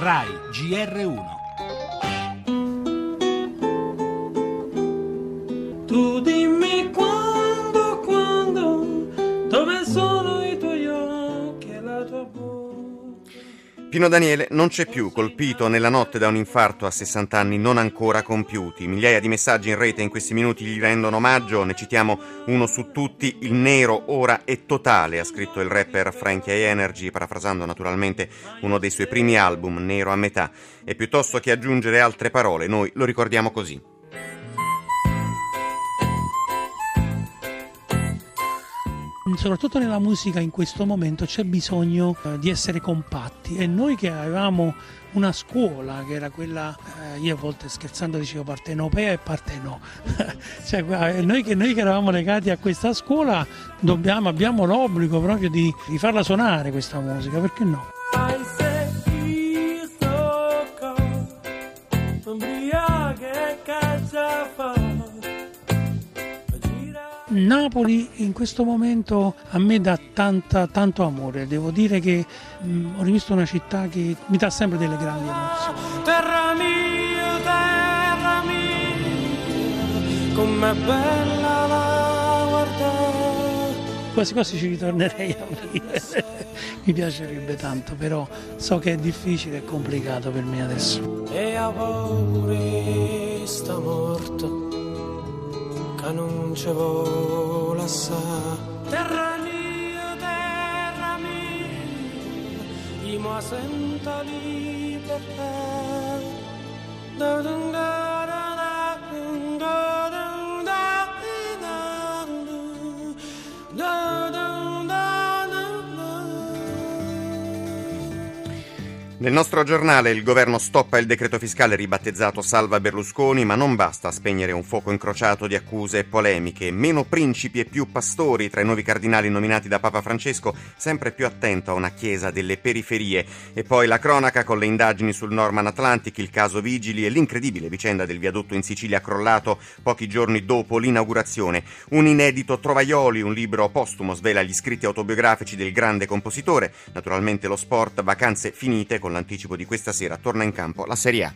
RAI GR1 Tu dimmi quando, quando, dove sono i tuoi occhi e la tua bocca. Pino Daniele non c'è più, colpito nella notte da un infarto a 60 anni non ancora compiuti. Migliaia di messaggi in rete in questi minuti gli rendono omaggio, ne citiamo uno su tutti, il nero ora è totale, ha scritto il rapper Frankie Energy, parafrasando naturalmente uno dei suoi primi album, Nero a metà. E piuttosto che aggiungere altre parole, noi lo ricordiamo così. Soprattutto nella musica in questo momento c'è bisogno eh, di essere compatti e noi che avevamo una scuola che era quella, eh, io a volte scherzando dicevo partenopea e parte no, cioè, noi, che, noi che eravamo legati a questa scuola dobbiamo, abbiamo l'obbligo proprio di, di farla suonare questa musica, perché no? Cold, ubriache caccia fa. Gira Napoli in questo momento a me dà tanta, tanto amore, devo dire che mh, ho rivisto una città che mi dà sempre delle grandi emozioni. Terra mia, terra mia, com'è bella la guardare. quasi quasi ci ritornerei a vivere. Mi piacerebbe tanto, però so che è difficile e complicato per me adesso. E a paura sta morto, ci vuole assai. Terra mia, terra mia, io mi sento libertà. Nel nostro giornale il governo stoppa il decreto fiscale ribattezzato Salva Berlusconi, ma non basta spegnere un fuoco incrociato di accuse e polemiche. Meno principi e più pastori tra i nuovi cardinali nominati da Papa Francesco, sempre più attento a una chiesa delle periferie. E poi la cronaca con le indagini sul Norman Atlantic, il caso Vigili e l'incredibile vicenda del viadotto in Sicilia crollato pochi giorni dopo l'inaugurazione. Un inedito Trovaioli, un libro postumo svela gli scritti autobiografici del grande compositore. Naturalmente lo sport, vacanze finite con l'anticipo di questa sera torna in campo la Serie A.